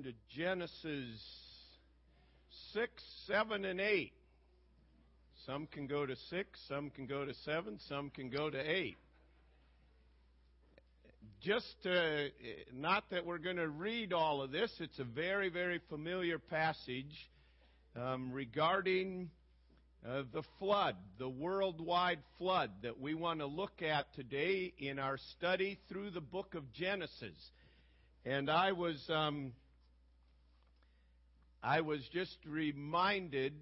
to Genesis 6, 7, and 8. Some can go to 6, some can go to 7, some can go to 8. Just to, not that we're going to read all of this, it's a very, very familiar passage um, regarding uh, the flood, the worldwide flood that we want to look at today in our study through the book of Genesis. And I was um, I was just reminded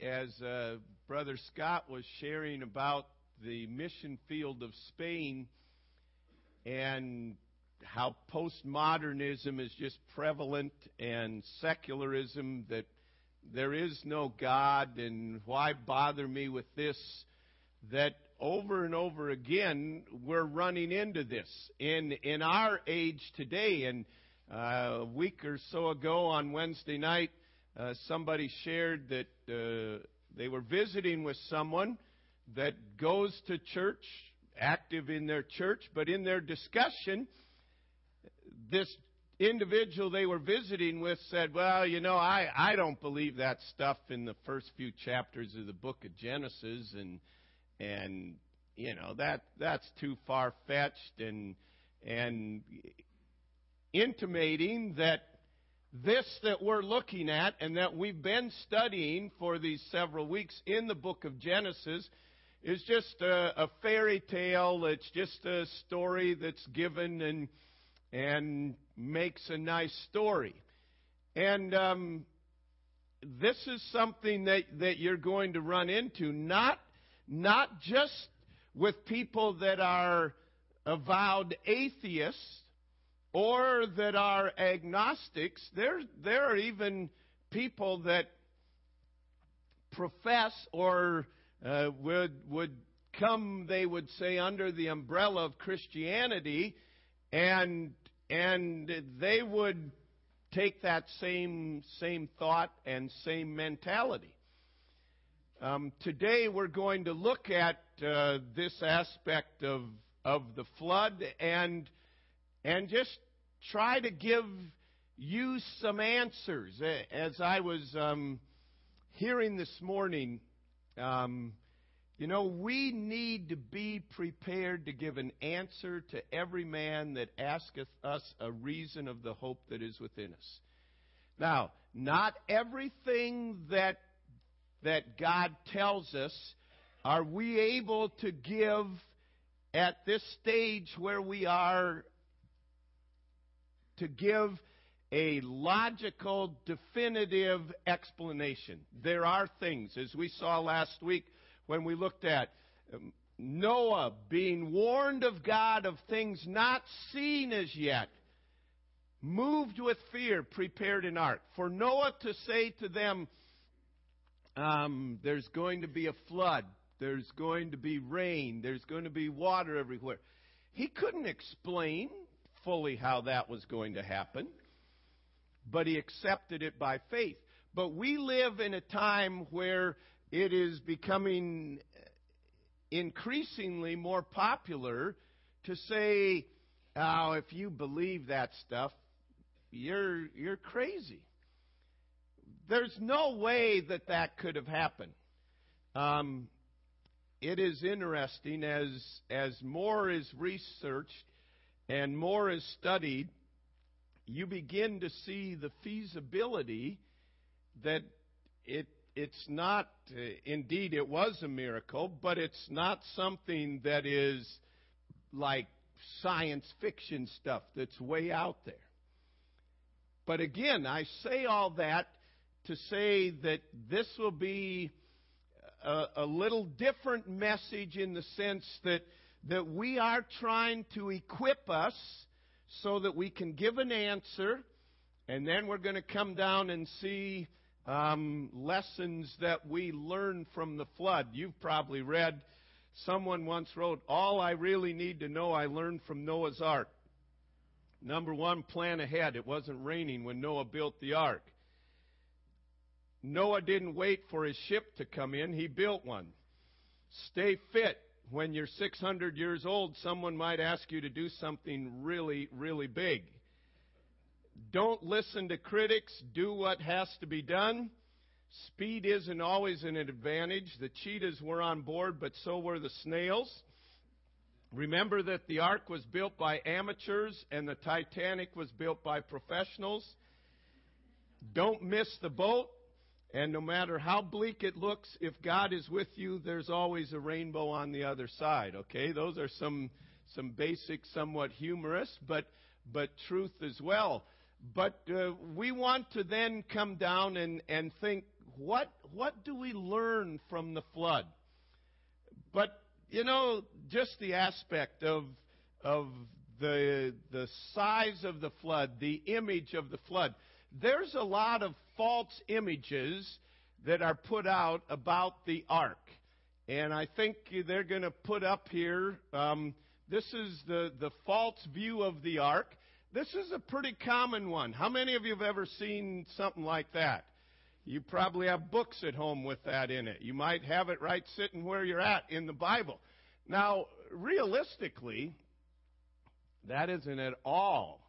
as uh, Brother Scott was sharing about the mission field of Spain and how postmodernism is just prevalent and secularism that there is no God and why bother me with this that over and over again we're running into this in in our age today. And uh, a week or so ago on Wednesday night uh, somebody shared that uh, they were visiting with someone that goes to church, active in their church, but in their discussion, this individual they were visiting with said, Well, you know, I, I don't believe that stuff in the first few chapters of the book of Genesis and and you know that that's too far fetched and and intimating that this that we're looking at and that we've been studying for these several weeks in the book of Genesis is just a, a fairy tale. It's just a story that's given and and makes a nice story. And um, this is something that, that you're going to run into, not not just with people that are avowed atheists, or that are agnostics. There, there are even people that profess or uh, would would come, they would say, under the umbrella of Christianity, and and they would take that same same thought and same mentality. Um, today we're going to look at uh, this aspect of of the flood and and just try to give you some answers. As I was um, hearing this morning, um, you know, we need to be prepared to give an answer to every man that asketh us a reason of the hope that is within us. Now, not everything that that God tells us are we able to give at this stage where we are to give a logical, definitive explanation. There are things, as we saw last week when we looked at um, Noah being warned of God of things not seen as yet, moved with fear, prepared an ark. For Noah to say to them, um, there's going to be a flood, there's going to be rain, there's going to be water everywhere. He couldn't explain fully how that was going to happen, but he accepted it by faith. But we live in a time where it is becoming increasingly more popular to say, oh, if you believe that stuff, you're, you're crazy. There's no way that that could have happened. Um, it is interesting as, as more is researched and more is studied, you begin to see the feasibility that it it's not uh, indeed it was a miracle, but it's not something that is like science fiction stuff that's way out there. But again, I say all that to say that this will be a, a little different message in the sense that that we are trying to equip us so that we can give an answer, and then we're going to come down and see um, lessons that we learn from the flood. You've probably read, someone once wrote, All I really need to know I learned from Noah's Ark. Number one, plan ahead. It wasn't raining when Noah built the ark. Noah didn't wait for his ship to come in, he built one. Stay fit when you're 600 years old, someone might ask you to do something really, really big. Don't listen to critics. Do what has to be done. Speed isn't always an advantage. The cheetahs were on board, but so were the snails. Remember that the ark was built by amateurs and the Titanic was built by professionals. Don't miss the boat. And no matter how bleak it looks, if God is with you, there's always a rainbow on the other side. Okay? Those are some, some basic, somewhat humorous, but, but truth as well. But uh, we want to then come down and, and think, what, what do we learn from the flood? But you know, just the aspect of, of the, the size of the flood, the image of the flood. There's a lot of false images that are put out about the ark. And I think they're going to put up here, um, this is the, the false view of the ark. This is a pretty common one. How many of you have ever seen something like that? You probably have books at home with that in it. You might have it right sitting where you're at in the Bible. Now, realistically, that isn't at all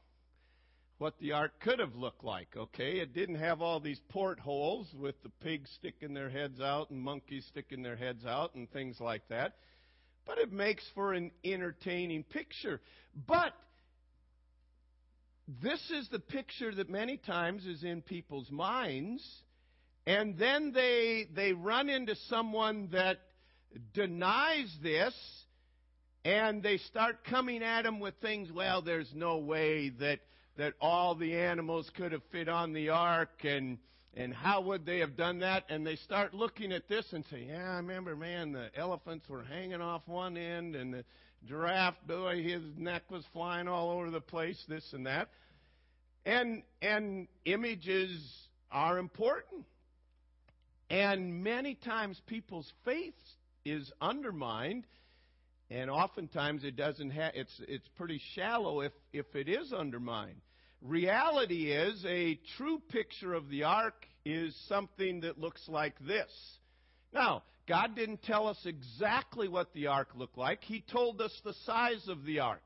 what the ark could have looked like, okay? It didn't have all these portholes with the pigs sticking their heads out and monkeys sticking their heads out and things like that. But it makes for an entertaining picture. But this is the picture that many times is in people's minds and then they, they run into someone that denies this, and they start coming at him with things, well, there's no way that, that all the animals could have fit on the ark, and, and how would they have done that? And they start looking at this and say, yeah, I remember, man, the elephants were hanging off one end, and the giraffe, boy, his neck was flying all over the place, this and that. And, and images are important. And many times people's faith is undermined, and oftentimes it doesn't have, it's, it's pretty shallow if, if it is undermined. Reality is a true picture of the ark is something that looks like this. Now, God didn't tell us exactly what the ark looked like. He told us the size of the ark.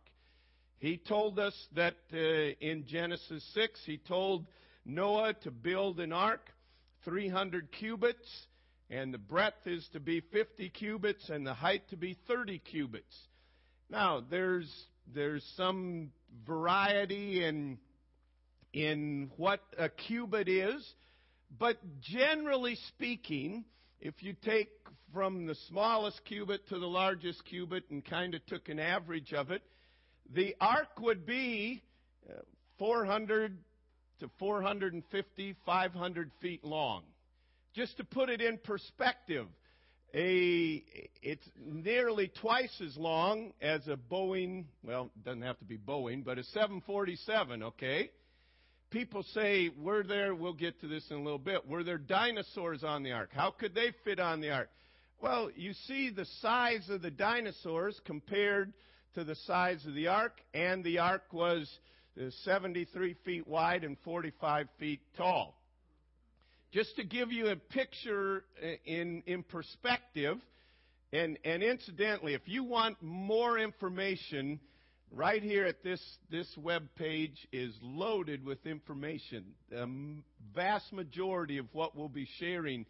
He told us that uh, in Genesis 6, he told Noah to build an ark 300 cubits, and the breadth is to be 50 cubits, and the height to be 30 cubits. Now, there's there's some variety in in what a cubit is, but generally speaking, if you take from the smallest cubit to the largest cubit and kind of took an average of it, the ark would be uh, 400 to 450, 500 feet long. Just to put it in perspective, a, it's nearly twice as long as a Boeing, well, it doesn't have to be Boeing, but a 747, okay? People say, were there, we'll get to this in a little bit, were there dinosaurs on the ark? How could they fit on the ark? Well, you see the size of the dinosaurs compared to the size of the ark, and the ark was uh, 73 feet wide and 45 feet tall. Just to give you a picture in, in perspective, and, and incidentally, if you want more information, right here at this, this web page is loaded with information. The vast majority of what we'll be sharing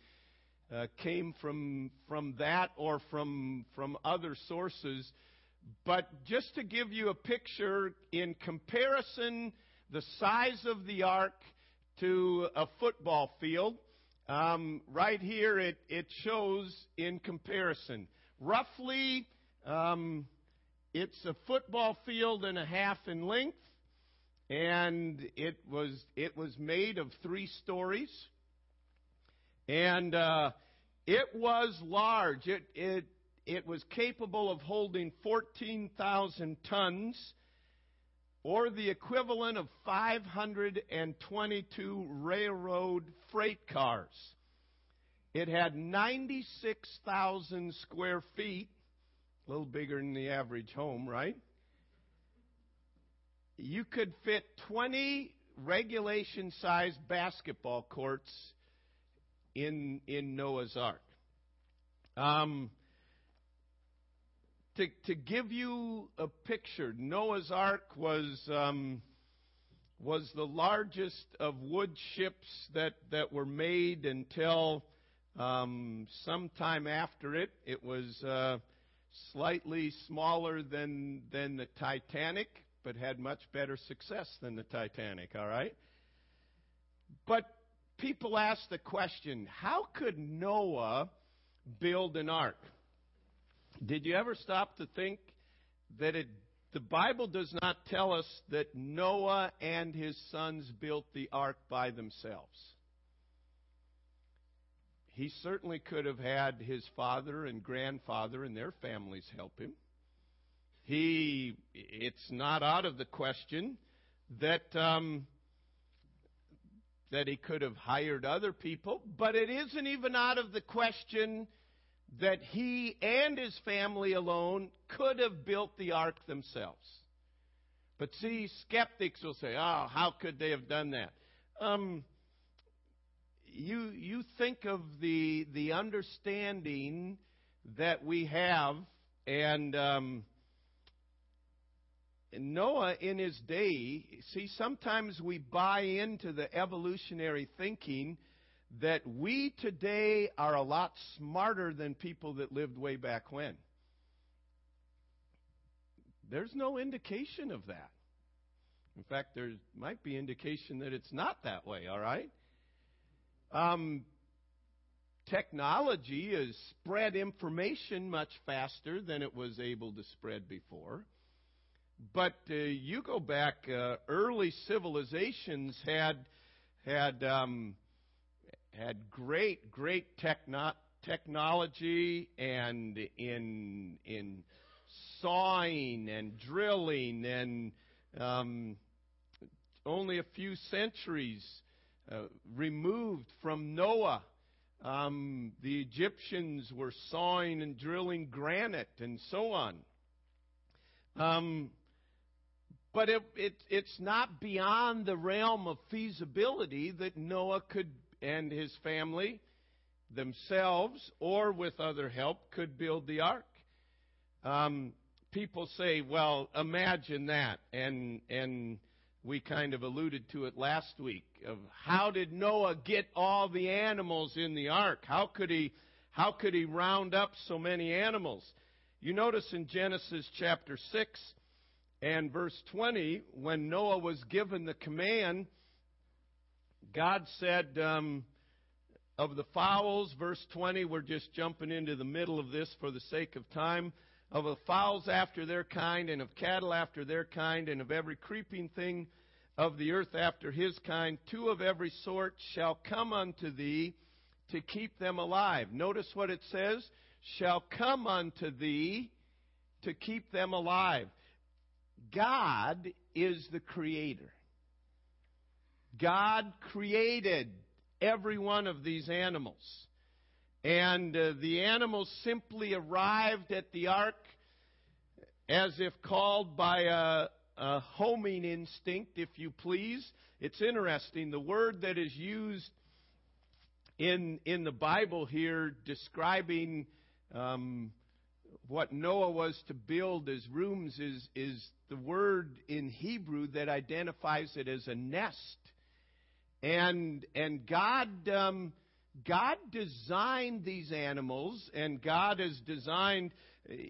uh, came from, from that or from, from other sources. But just to give you a picture, in comparison, the size of the ark to a football field, um, right here it, it shows in comparison. Roughly, um, it's a football field and a half in length, and it was it was made of three stories, and uh, it was large. It it it was capable of holding 14,000 tons, or the equivalent of 522 railroad freight cars. It had 96,000 square feet, a little bigger than the average home, right? You could fit 20 regulation sized basketball courts in, in Noah's Ark. Um, to, to give you a picture, Noah's Ark was, um, was the largest of wood ships that, that were made until um, sometime after it. It was uh, slightly smaller than, than the Titanic, but had much better success than the Titanic, all right? But people ask the question how could Noah build an ark? Did you ever stop to think that it, the Bible does not tell us that Noah and his sons built the ark by themselves? He certainly could have had his father and grandfather and their families help him. He, it's not out of the question that um, that he could have hired other people, but it isn't even out of the question that he and his family alone could have built the ark themselves. But see, skeptics will say, "Oh, how could they have done that?" Um, you you think of the the understanding that we have, and um, Noah in his day. See, sometimes we buy into the evolutionary thinking that we today are a lot smarter than people that lived way back when. There's no indication of that. In fact, there might be indication that it's not that way, all right? Um, technology has spread information much faster than it was able to spread before. But uh, you go back, uh, early civilizations had had um, had great, great techno- technology and in in sawing and drilling and um, only a few centuries uh, removed from Noah. Um, the Egyptians were sawing and drilling granite and so on. Um, but it, it, it's not beyond the realm of feasibility that Noah could and his family themselves or with other help could build the ark. Um, people say, well, imagine that. And, and we kind of alluded to it last week of how did Noah get all the animals in the ark? How could he how could he round up so many animals? You notice in Genesis chapter 6 and verse 20 when Noah was given the command God said um, of the fowls verse 20 we're just jumping into the middle of this for the sake of time of the fowls after their kind, and of cattle after their kind, and of every creeping thing of the earth after his kind, two of every sort shall come unto thee to keep them alive. Notice what it says shall come unto thee to keep them alive. God is the creator. God created every one of these animals. And uh, the animals simply arrived at the ark as if called by a, a homing instinct, if you please. It's interesting. The word that is used in in the Bible here describing um, what Noah was to build as rooms is is the word in Hebrew that identifies it as a nest. And and God um, God designed these animals, and God has designed,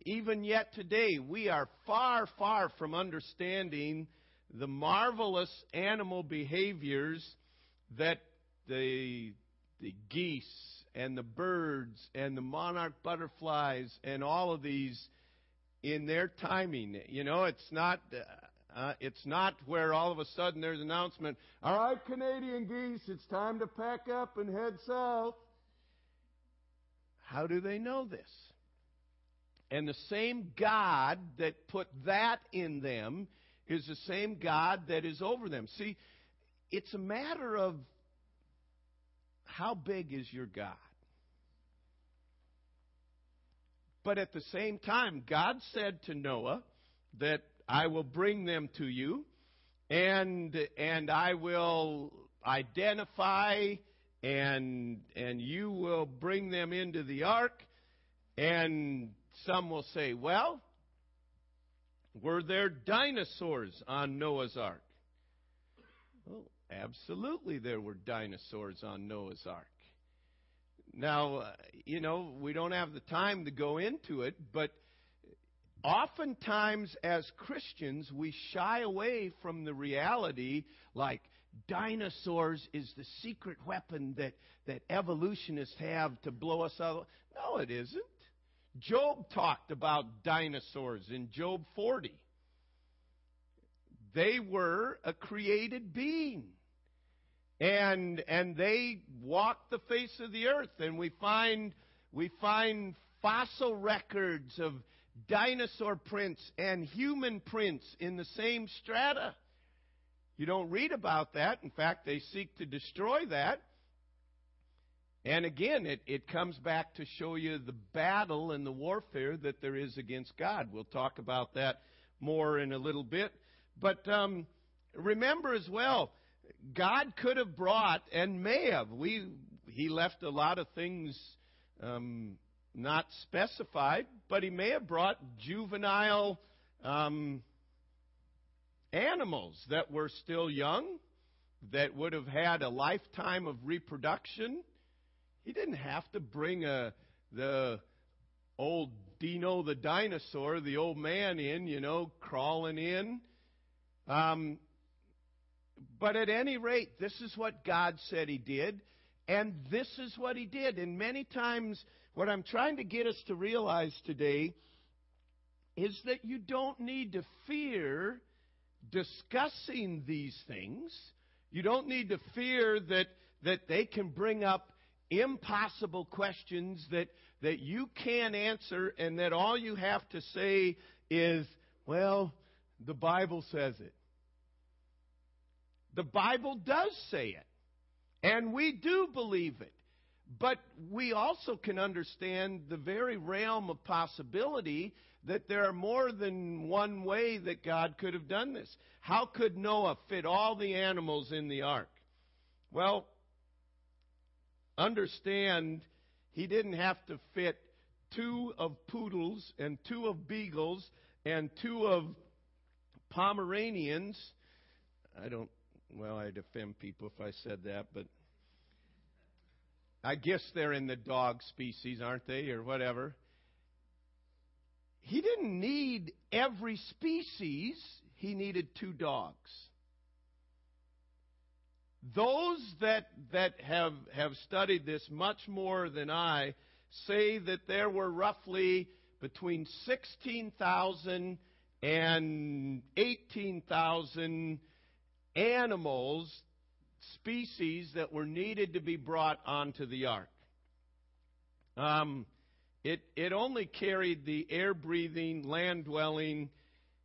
even yet today, we are far, far from understanding the marvelous animal behaviors that the, the geese and the birds and the monarch butterflies and all of these in their timing. You know, it's not. Uh, it's not where all of a sudden there's an announcement, all right, Canadian geese, it's time to pack up and head south. How do they know this? And the same God that put that in them is the same God that is over them. See, it's a matter of how big is your God? But at the same time, God said to Noah that I will bring them to you, and and I will identify and and you will bring them into the ark. And some will say, well, were there dinosaurs on Noah's ark? well Absolutely, there were dinosaurs on Noah's Ark. Now, uh, you know, we don't have the time to go into it, but oftentimes as Christians, we shy away from the reality like dinosaurs is the secret weapon that, that evolutionists have to blow us out. No, it isn't. Job talked about dinosaurs in Job 40. They were a created being. And and they walked the face of the earth and we find we find fossil records of dinosaur prints and human prints in the same strata. You don't read about that. In fact, they seek to destroy that. And again, it, it comes back to show you the battle and the warfare that there is against God. We'll talk about that more in a little bit. But um, remember as well, God could have brought and may have. We He left a lot of things um, not specified, but He may have brought juvenile um, animals that were still young, that would have had a lifetime of reproduction. He didn't have to bring a the old Dino the dinosaur, the old man in, you know, crawling in. Um, but at any rate, this is what God said He did, and this is what He did. And many times, what I'm trying to get us to realize today is that you don't need to fear discussing these things. You don't need to fear that, that they can bring up impossible questions that, that you can't answer, and that all you have to say is, well, the Bible says it. The Bible does say it. And we do believe it. But we also can understand the very realm of possibility that there are more than one way that God could have done this. How could Noah fit all the animals in the ark? Well, understand he didn't have to fit two of poodles and two of beagles and two of Pomeranians. I don't well, I'd offend people if I said that, but I guess they're in the dog species, aren't they, or whatever. He didn't need every species, he needed two dogs. Those that, that have, have studied this much more than I say that there were roughly between 16,000 and 18,000 animals, species that were needed to be brought onto the ark. Um, it, it only carried the air breathing, land dwelling,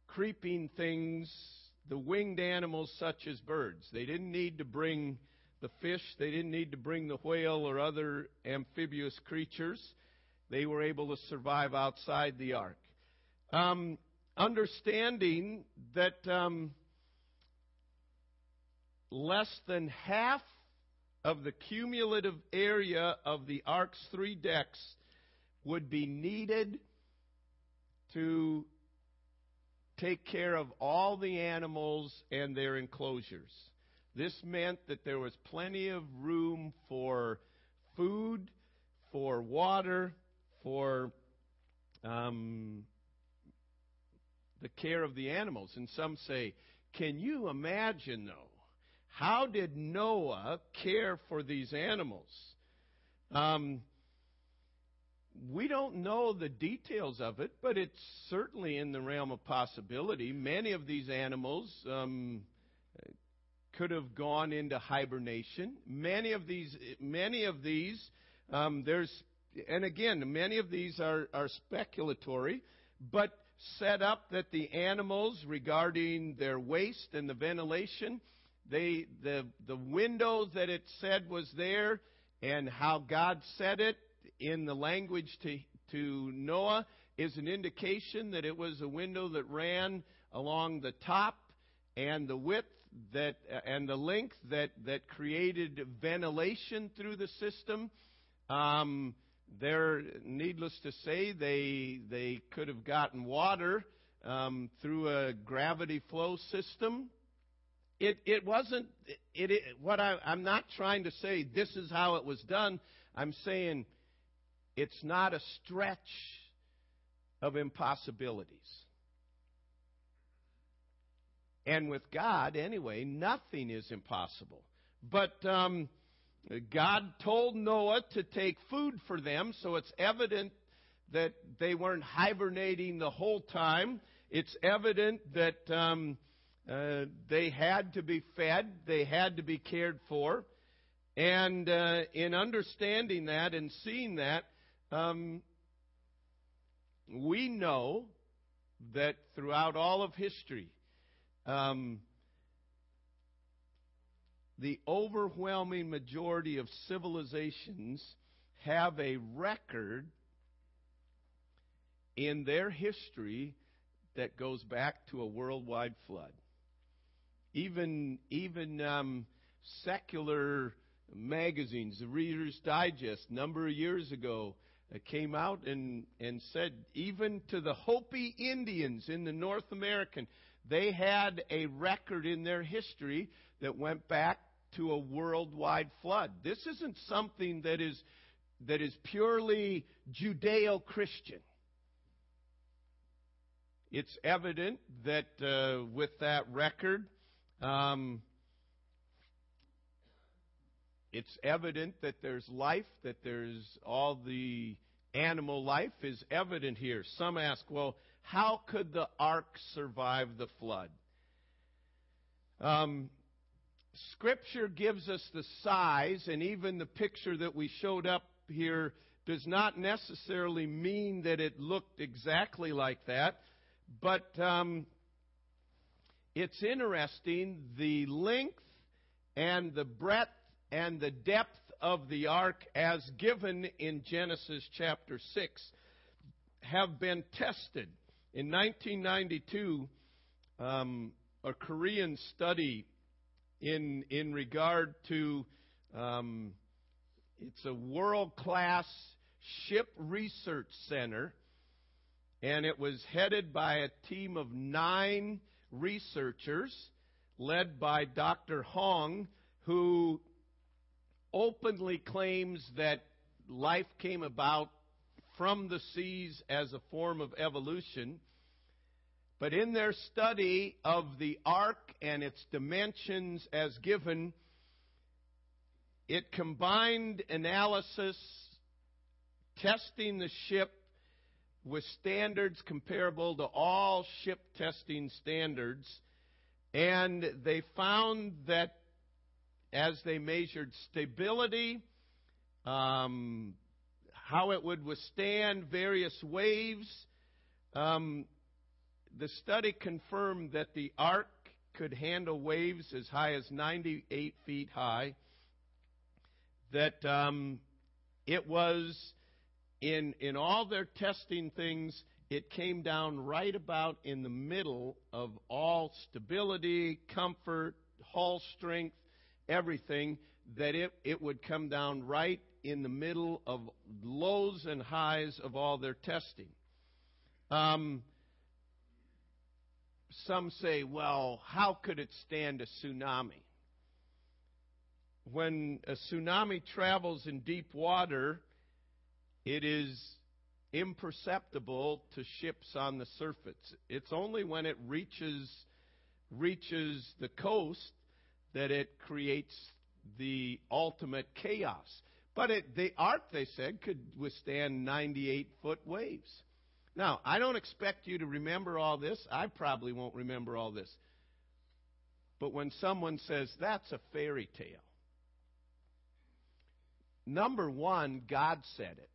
creeping things, the winged animals such as birds. They didn't need to bring the fish, they didn't need to bring the whale or other amphibious creatures. They were able to survive outside the ark. Um, understanding that um, less than half of the cumulative area of the ark's three decks would be needed to take care of all the animals and their enclosures. This meant that there was plenty of room for food, for water, for um, the care of the animals. And some say, can you imagine, though, how did Noah care for these animals? Um, we don't know the details of it, but it's certainly in the realm of possibility. Many of these animals um, could have gone into hibernation. Many of these, many of these, um, there's, and again, many of these are, are speculatory, but set up that the animals, regarding their waste and the ventilation, they, the, the window that it said was there and how God said it in the language to, to Noah is an indication that it was a window that ran along the top and the width that and the length that that created ventilation through the system. Um, needless to say, they they could have gotten water um, through a gravity flow system it, it wasn't, it, it, what I, I'm not trying to say this is how it was done. I'm saying it's not a stretch of impossibilities. And with God, anyway, nothing is impossible. But um, God told Noah to take food for them, so it's evident that they weren't hibernating the whole time. It's evident that um, uh, they had to be fed, they had to be cared for. And uh, in understanding that and seeing that, um, we know that throughout all of history, um, the overwhelming majority of civilizations have a record in their history that goes back to a worldwide flood. Even even um, secular magazines, the Reader's Digest, a number of years ago, uh, came out and and said even to the Hopi Indians in the North American, they had a record in their history that went back to a worldwide flood. This isn't something that is that is purely Judeo-Christian. It's evident that uh, with that record, um, it's evident that there's life, that there's all the animal life is evident here. Some ask, well, how could the ark survive the flood? Um, scripture gives us the size, and even the picture that we showed up here does not necessarily mean that it looked exactly like that. But um, it's interesting the length and the breadth and the depth of the ark as given in Genesis chapter 6 have been tested. In 1992, um, a Korean study in, in regard to um, it's a world class ship research center, and it was headed by a team of nine researchers led by Dr. Hong, who openly claims that life came about from the seas as a form of evolution. But in their study of the ark and its dimensions as given, it combined analysis, testing the ship with standards comparable to all ship testing standards, and they found that as they measured stability, um, how it would withstand various waves, um, the study confirmed that the ark could handle waves as high as 98 feet high, that um, it was in in all their testing things, it came down right about in the middle of all stability, comfort, hull strength, everything, that it, it would come down right in the middle of lows and highs of all their testing. Um, some say, well, how could it stand a tsunami? When a tsunami travels in deep water, it is imperceptible to ships on the surface. It's only when it reaches reaches the coast that it creates the ultimate chaos. But it, the ark, they said, could withstand 98 foot waves. Now, I don't expect you to remember all this. I probably won't remember all this. But when someone says that's a fairy tale, number one, God said it.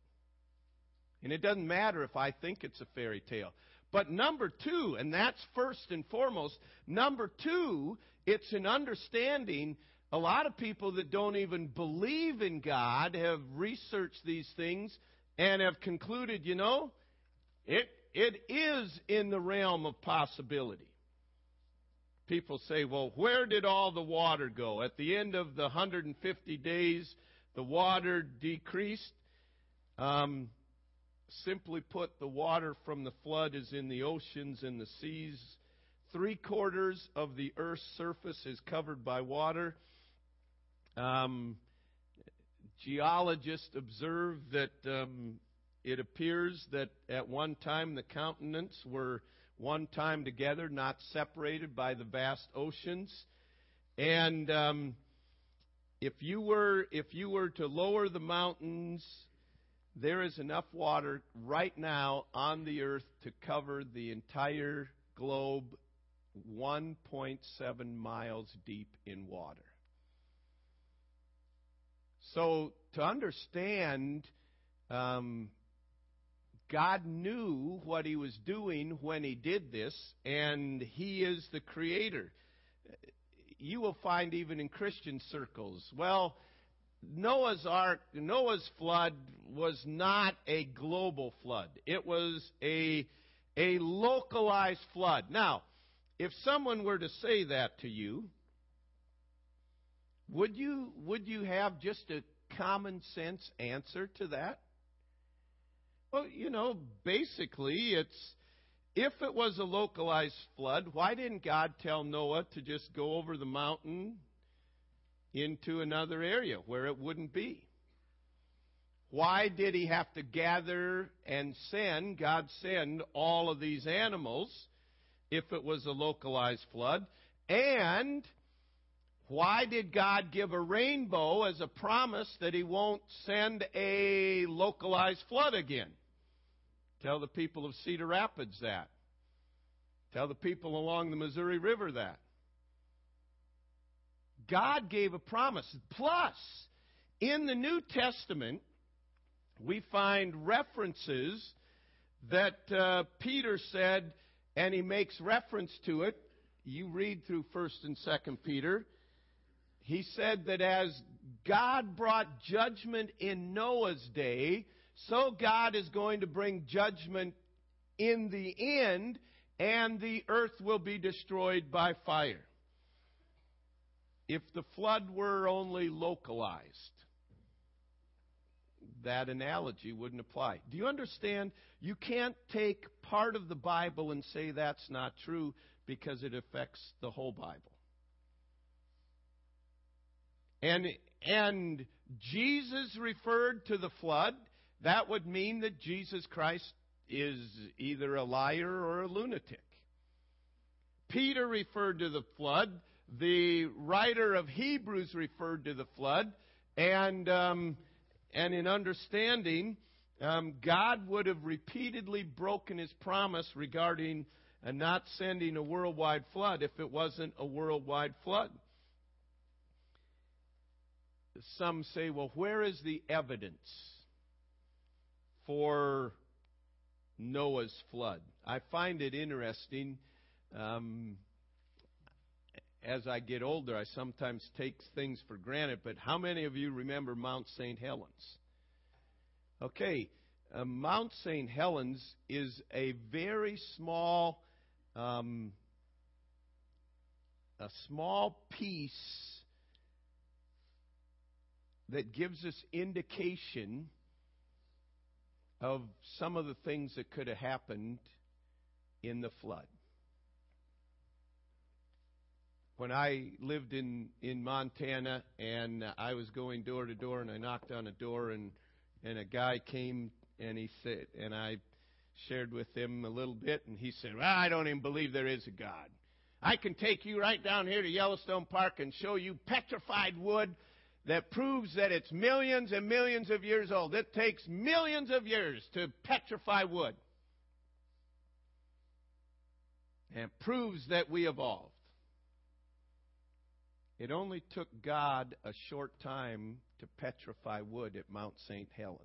And it doesn't matter if I think it's a fairy tale. But number two, and that's first and foremost, number two, it's an understanding. A lot of people that don't even believe in God have researched these things and have concluded, you know, it, it is in the realm of possibility. People say, well, where did all the water go? At the end of the 150 days, the water decreased. Um, Simply put, the water from the flood is in the oceans and the seas three quarters of the Earth's surface is covered by water. Um, geologists observe that um, it appears that at one time the continents were one time together, not separated by the vast oceans. And um, if you were if you were to lower the mountains, there is enough water right now on the earth to cover the entire globe 1.7 miles deep in water. So to understand, um, God knew what He was doing when He did this, and He is the Creator. You will find even in Christian circles, well, Noah's ark, Noah's flood was not a global flood. It was a, a localized flood. Now, if someone were to say that to you, would you, would you have just a common sense answer to that? Well, you know, basically, it's if it was a localized flood, why didn't God tell Noah to just go over the mountain into another area where it wouldn't be? Why did he have to gather and send, God send all of these animals if it was a localized flood? And why did God give a rainbow as a promise that He won't send a localized flood again? Tell the people of Cedar Rapids that. Tell the people along the Missouri River that. God gave a promise. Plus, in the New Testament, we find references that uh, Peter said, and he makes reference to it. You read through 1st and 2nd Peter he said that as God brought judgment in Noah's day, so God is going to bring judgment in the end, and the earth will be destroyed by fire. If the flood were only localized, that analogy wouldn't apply. Do you understand? You can't take part of the Bible and say that's not true because it affects the whole Bible. And, and Jesus referred to the flood. That would mean that Jesus Christ is either a liar or a lunatic. Peter referred to the flood. The writer of Hebrews referred to the flood. And, um, and in understanding, um, God would have repeatedly broken his promise regarding uh, not sending a worldwide flood if it wasn't a worldwide flood some say, well, where is the evidence for Noah's flood? I find it interesting. Um, as I get older, I sometimes take things for granted, but how many of you remember Mount St. Helens? Okay, uh, Mount St. Helens is a very small, um, a small piece that gives us indication of some of the things that could have happened in the flood. When I lived in, in Montana and I was going door to door and I knocked on a door and, and a guy came and he said, and I shared with him a little bit and he said, well, I don't even believe there is a God. I can take you right down here to Yellowstone Park and show you petrified wood that proves that it's millions and millions of years old. It takes millions of years to petrify wood. And proves that we evolved. It only took God a short time to petrify wood at Mount St. Helens.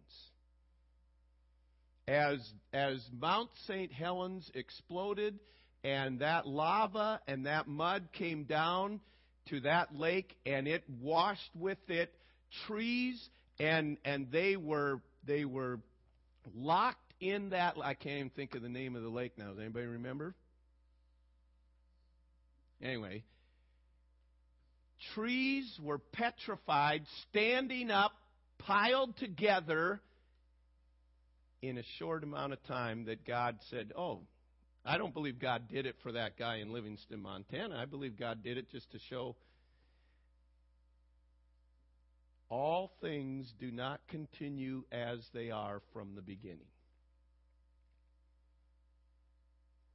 As, as Mount St. Helens exploded and that lava and that mud came down, to that lake and it washed with it trees and and they were they were locked in that I can't even think of the name of the lake now. Does anybody remember? Anyway, trees were petrified, standing up, piled together in a short amount of time that God said, "Oh, I don't believe God did it for that guy in Livingston, Montana. I believe God did it just to show all things do not continue as they are from the beginning.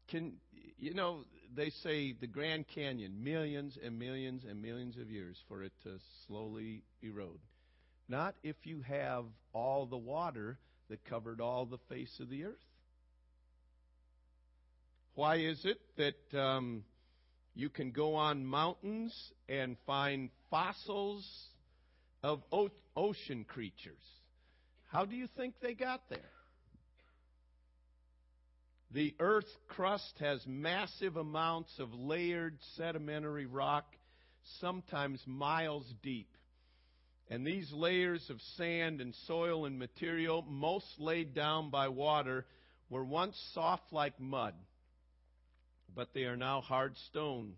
Can you know they say the Grand Canyon millions and millions and millions of years for it to slowly erode. Not if you have all the water that covered all the face of the earth. Why is it that um, you can go on mountains and find fossils of o- ocean creatures? How do you think they got there? The Earth's crust has massive amounts of layered sedimentary rock, sometimes miles deep. And these layers of sand and soil and material, most laid down by water, were once soft like mud, but they are now hard stone.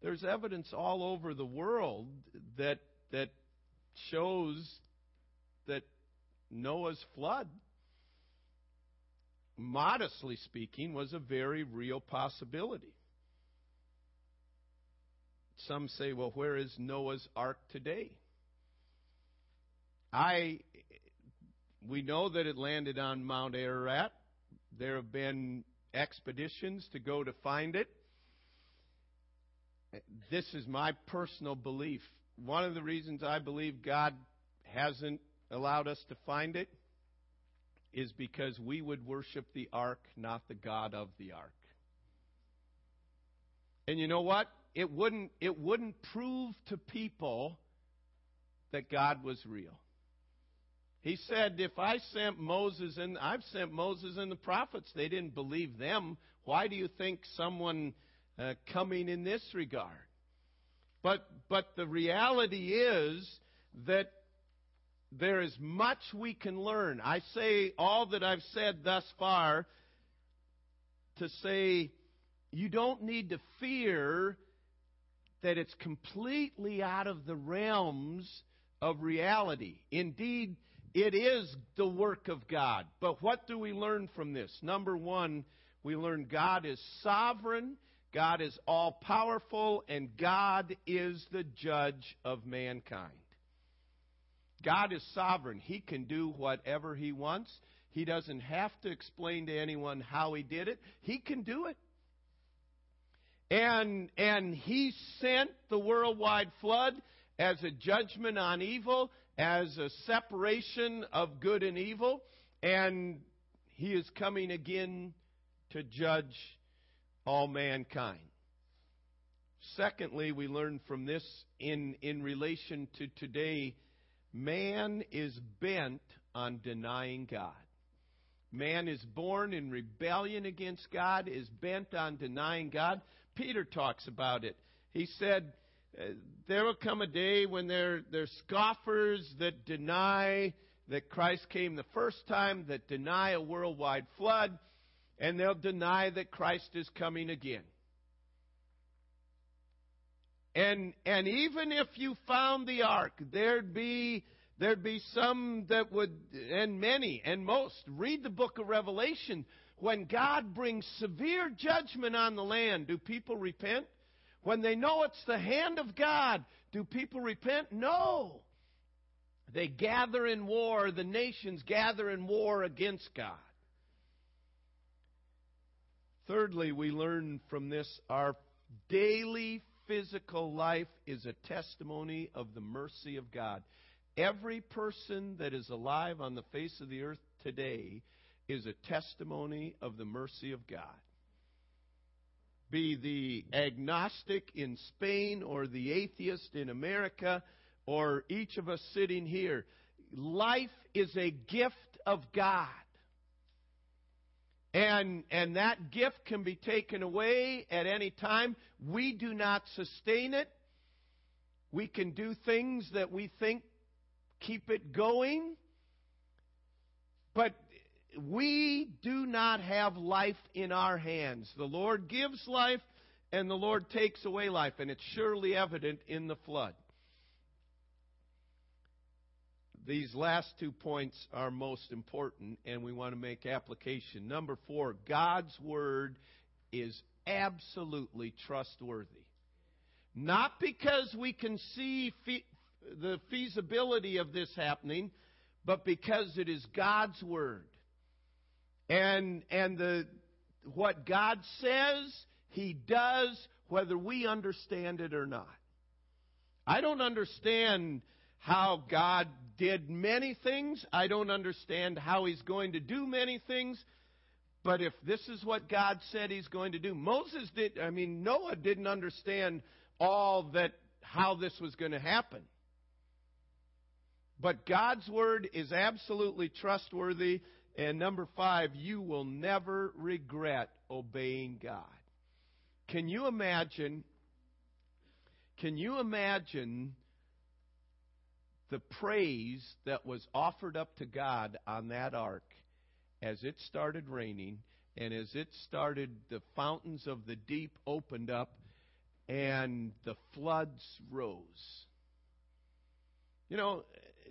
There's evidence all over the world that that shows that Noah's flood, modestly speaking, was a very real possibility. Some say, well, where is Noah's ark today? I we know that it landed on Mount Ararat. There have been expeditions to go to find it. This is my personal belief. One of the reasons I believe God hasn't allowed us to find it is because we would worship the ark, not the God of the ark. And you know what? It wouldn't it wouldn't prove to people that God was real. He said, if I sent Moses and I've sent Moses and the prophets, they didn't believe them. Why do you think someone uh, coming in this regard? But but the reality is that there is much we can learn. I say all that I've said thus far to say you don't need to fear that it's completely out of the realms of reality. Indeed, it is the work of God. But what do we learn from this? Number one, we learn God is sovereign, God is all powerful, and God is the judge of mankind. God is sovereign. He can do whatever He wants. He doesn't have to explain to anyone how He did it. He can do it. And, and He sent the worldwide flood as a judgment on evil, as a separation of good and evil, and He is coming again to judge all mankind. Secondly, we learn from this in, in relation to today Man is bent on denying God. Man is born in rebellion against God, is bent on denying God. Peter talks about it. He said, uh, There will come a day when there, there's scoffers that deny that Christ came the first time, that deny a worldwide flood, and they'll deny that Christ is coming again. And and even if you found the ark, there'd be there'd be some that would and many and most read the book of Revelation. When God brings severe judgment on the land, do people repent? When they know it's the hand of God, do people repent? No. They gather in war, the nations gather in war against God. Thirdly, we learn from this our daily physical life is a testimony of the mercy of God. Every person that is alive on the face of the earth today is a testimony of the mercy of God. Be the agnostic in Spain or the atheist in America or each of us sitting here, life is a gift of God. And, and that gift can be taken away at any time. We do not sustain it. We can do things that we think keep it going. But we do not have life in our hands. The Lord gives life and the Lord takes away life, and it's surely evident in the flood. These last two points are most important, and we want to make application. Number four, God's Word is absolutely trustworthy. Not because we can see fe- the feasibility of this happening, but because it is God's Word. And, and the, what God says, He does, whether we understand it or not. I don't understand how God did many things. I don't understand how He's going to do many things. But if this is what God said He's going to do, Moses did, I mean, Noah didn't understand all that, how this was going to happen. But God's Word is absolutely trustworthy. And number five, you will never regret obeying God. Can you imagine? Can you imagine the praise that was offered up to God on that ark as it started raining and as it started, the fountains of the deep opened up and the floods rose. You know,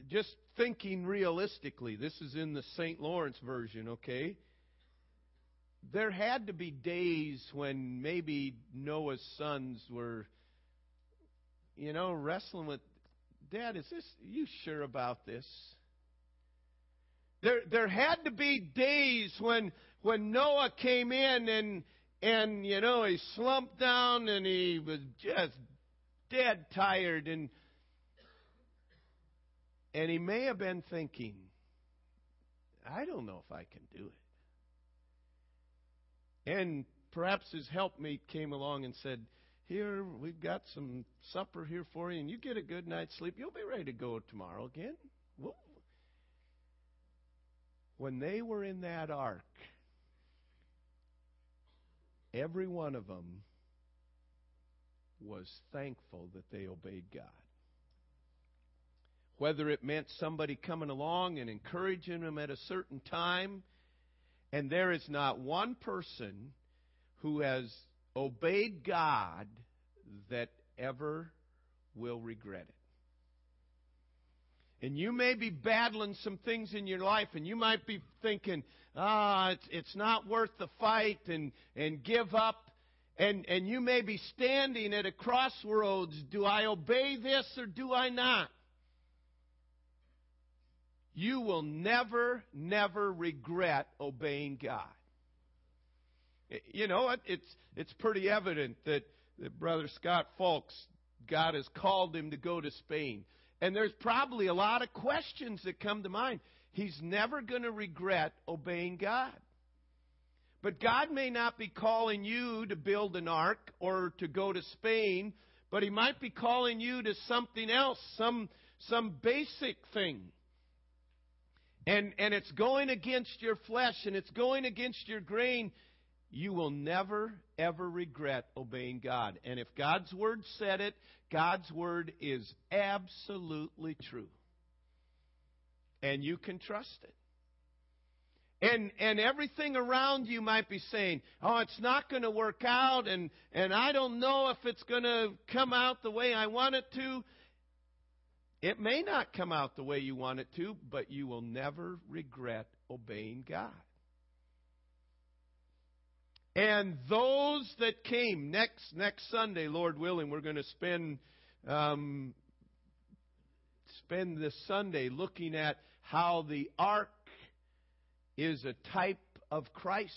just thinking realistically, this is in the St. Lawrence version, okay? There had to be days when maybe Noah's sons were, you know, wrestling with, Dad, is this, you sure about this? There, there had to be days when, when Noah came in and, and, you know, he slumped down and he was just dead tired and, and he may have been thinking, I don't know if I can do it. And perhaps his helpmate came along and said, Here, we've got some supper here for you, and you get a good night's sleep. You'll be ready to go tomorrow again. When they were in that ark, every one of them was thankful that they obeyed God. Whether it meant somebody coming along and encouraging them at a certain time, and there is not one person who has obeyed God that ever will regret it. And you may be battling some things in your life, and you might be thinking, ah, it's, it's not worth the fight and, and give up. And, and you may be standing at a crossroads. Do I obey this or do I not? You will never, never regret obeying God. You know, it's, it's pretty evident that, that Brother Scott Fulks, God has called him to go to Spain. And there's probably a lot of questions that come to mind. He's never going to regret obeying God. But God may not be calling you to build an ark or to go to Spain, but He might be calling you to something else, some, some basic thing. And, and it's going against your flesh and it's going against your grain. You will never, ever regret obeying God. And if God's Word said it, God's Word is absolutely true. And you can trust it. And, and everything around you might be saying, oh, it's not going to work out, and, and I don't know if it's going to come out the way I want it to. It may not come out the way you want it to, but you will never regret obeying God. And those that came next next Sunday, Lord willing, we're going to spend um, spend this Sunday looking at how the ark is a type of Christ,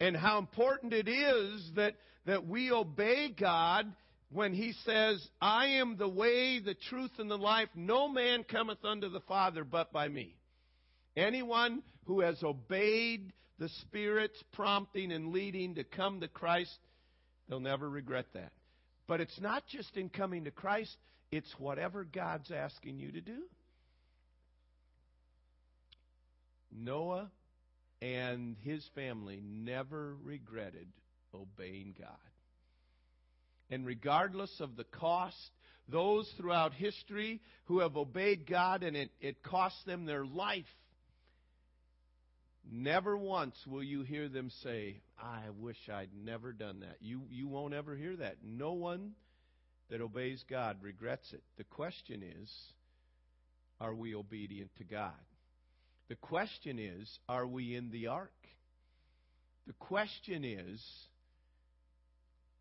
and how important it is that that we obey God when He says, "I am the way, the truth, and the life. No man cometh unto the Father but by me." Anyone who has obeyed the Spirit's prompting and leading to come to Christ, they'll never regret that. But it's not just in coming to Christ, it's whatever God's asking you to do. Noah and his family never regretted obeying God. And regardless of the cost, those throughout history who have obeyed God and it, it cost them their life Never once will you hear them say, I wish I'd never done that. You, you won't ever hear that. No one that obeys God regrets it. The question is, are we obedient to God? The question is, are we in the ark? The question is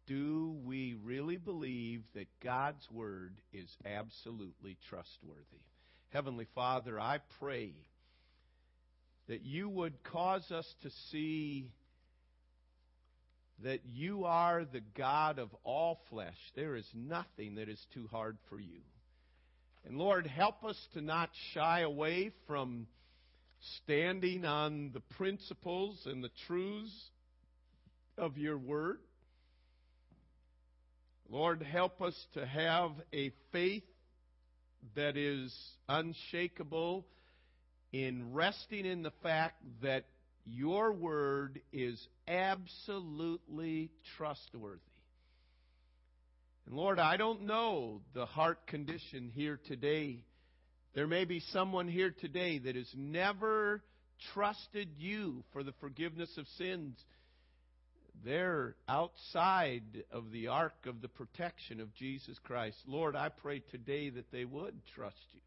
do we really believe that God's Word is absolutely trustworthy? Heavenly Father, I pray that you would cause us to see that you are the God of all flesh. There is nothing that is too hard for you. And Lord, help us to not shy away from standing on the principles and the truths of your word. Lord, help us to have a faith that is unshakable in resting in the fact that your word is absolutely trustworthy. And Lord, I don't know the heart condition here today. There may be someone here today that has never trusted you for the forgiveness of sins. They're outside of the ark of the protection of Jesus Christ. Lord, I pray today that they would trust you.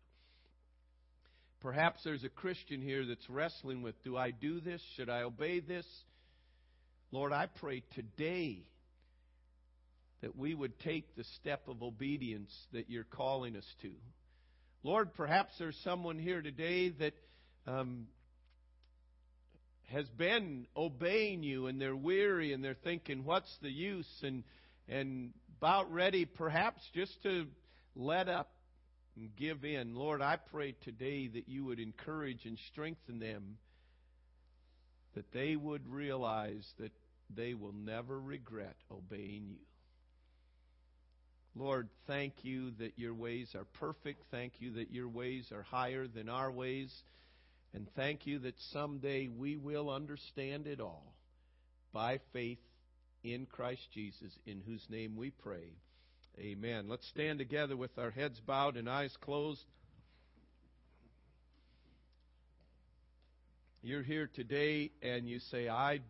Perhaps there's a Christian here that's wrestling with do I do this? Should I obey this? Lord, I pray today that we would take the step of obedience that you're calling us to. Lord, perhaps there's someone here today that um, has been obeying you and they're weary and they're thinking, what's the use? And, and about ready perhaps just to let up and give in. Lord, I pray today that you would encourage and strengthen them, that they would realize that they will never regret obeying you. Lord, thank you that your ways are perfect. Thank you that your ways are higher than our ways. And thank you that someday we will understand it all by faith in Christ Jesus, in whose name we pray. Amen. Let's stand together with our heads bowed and eyes closed. You're here today and you say, I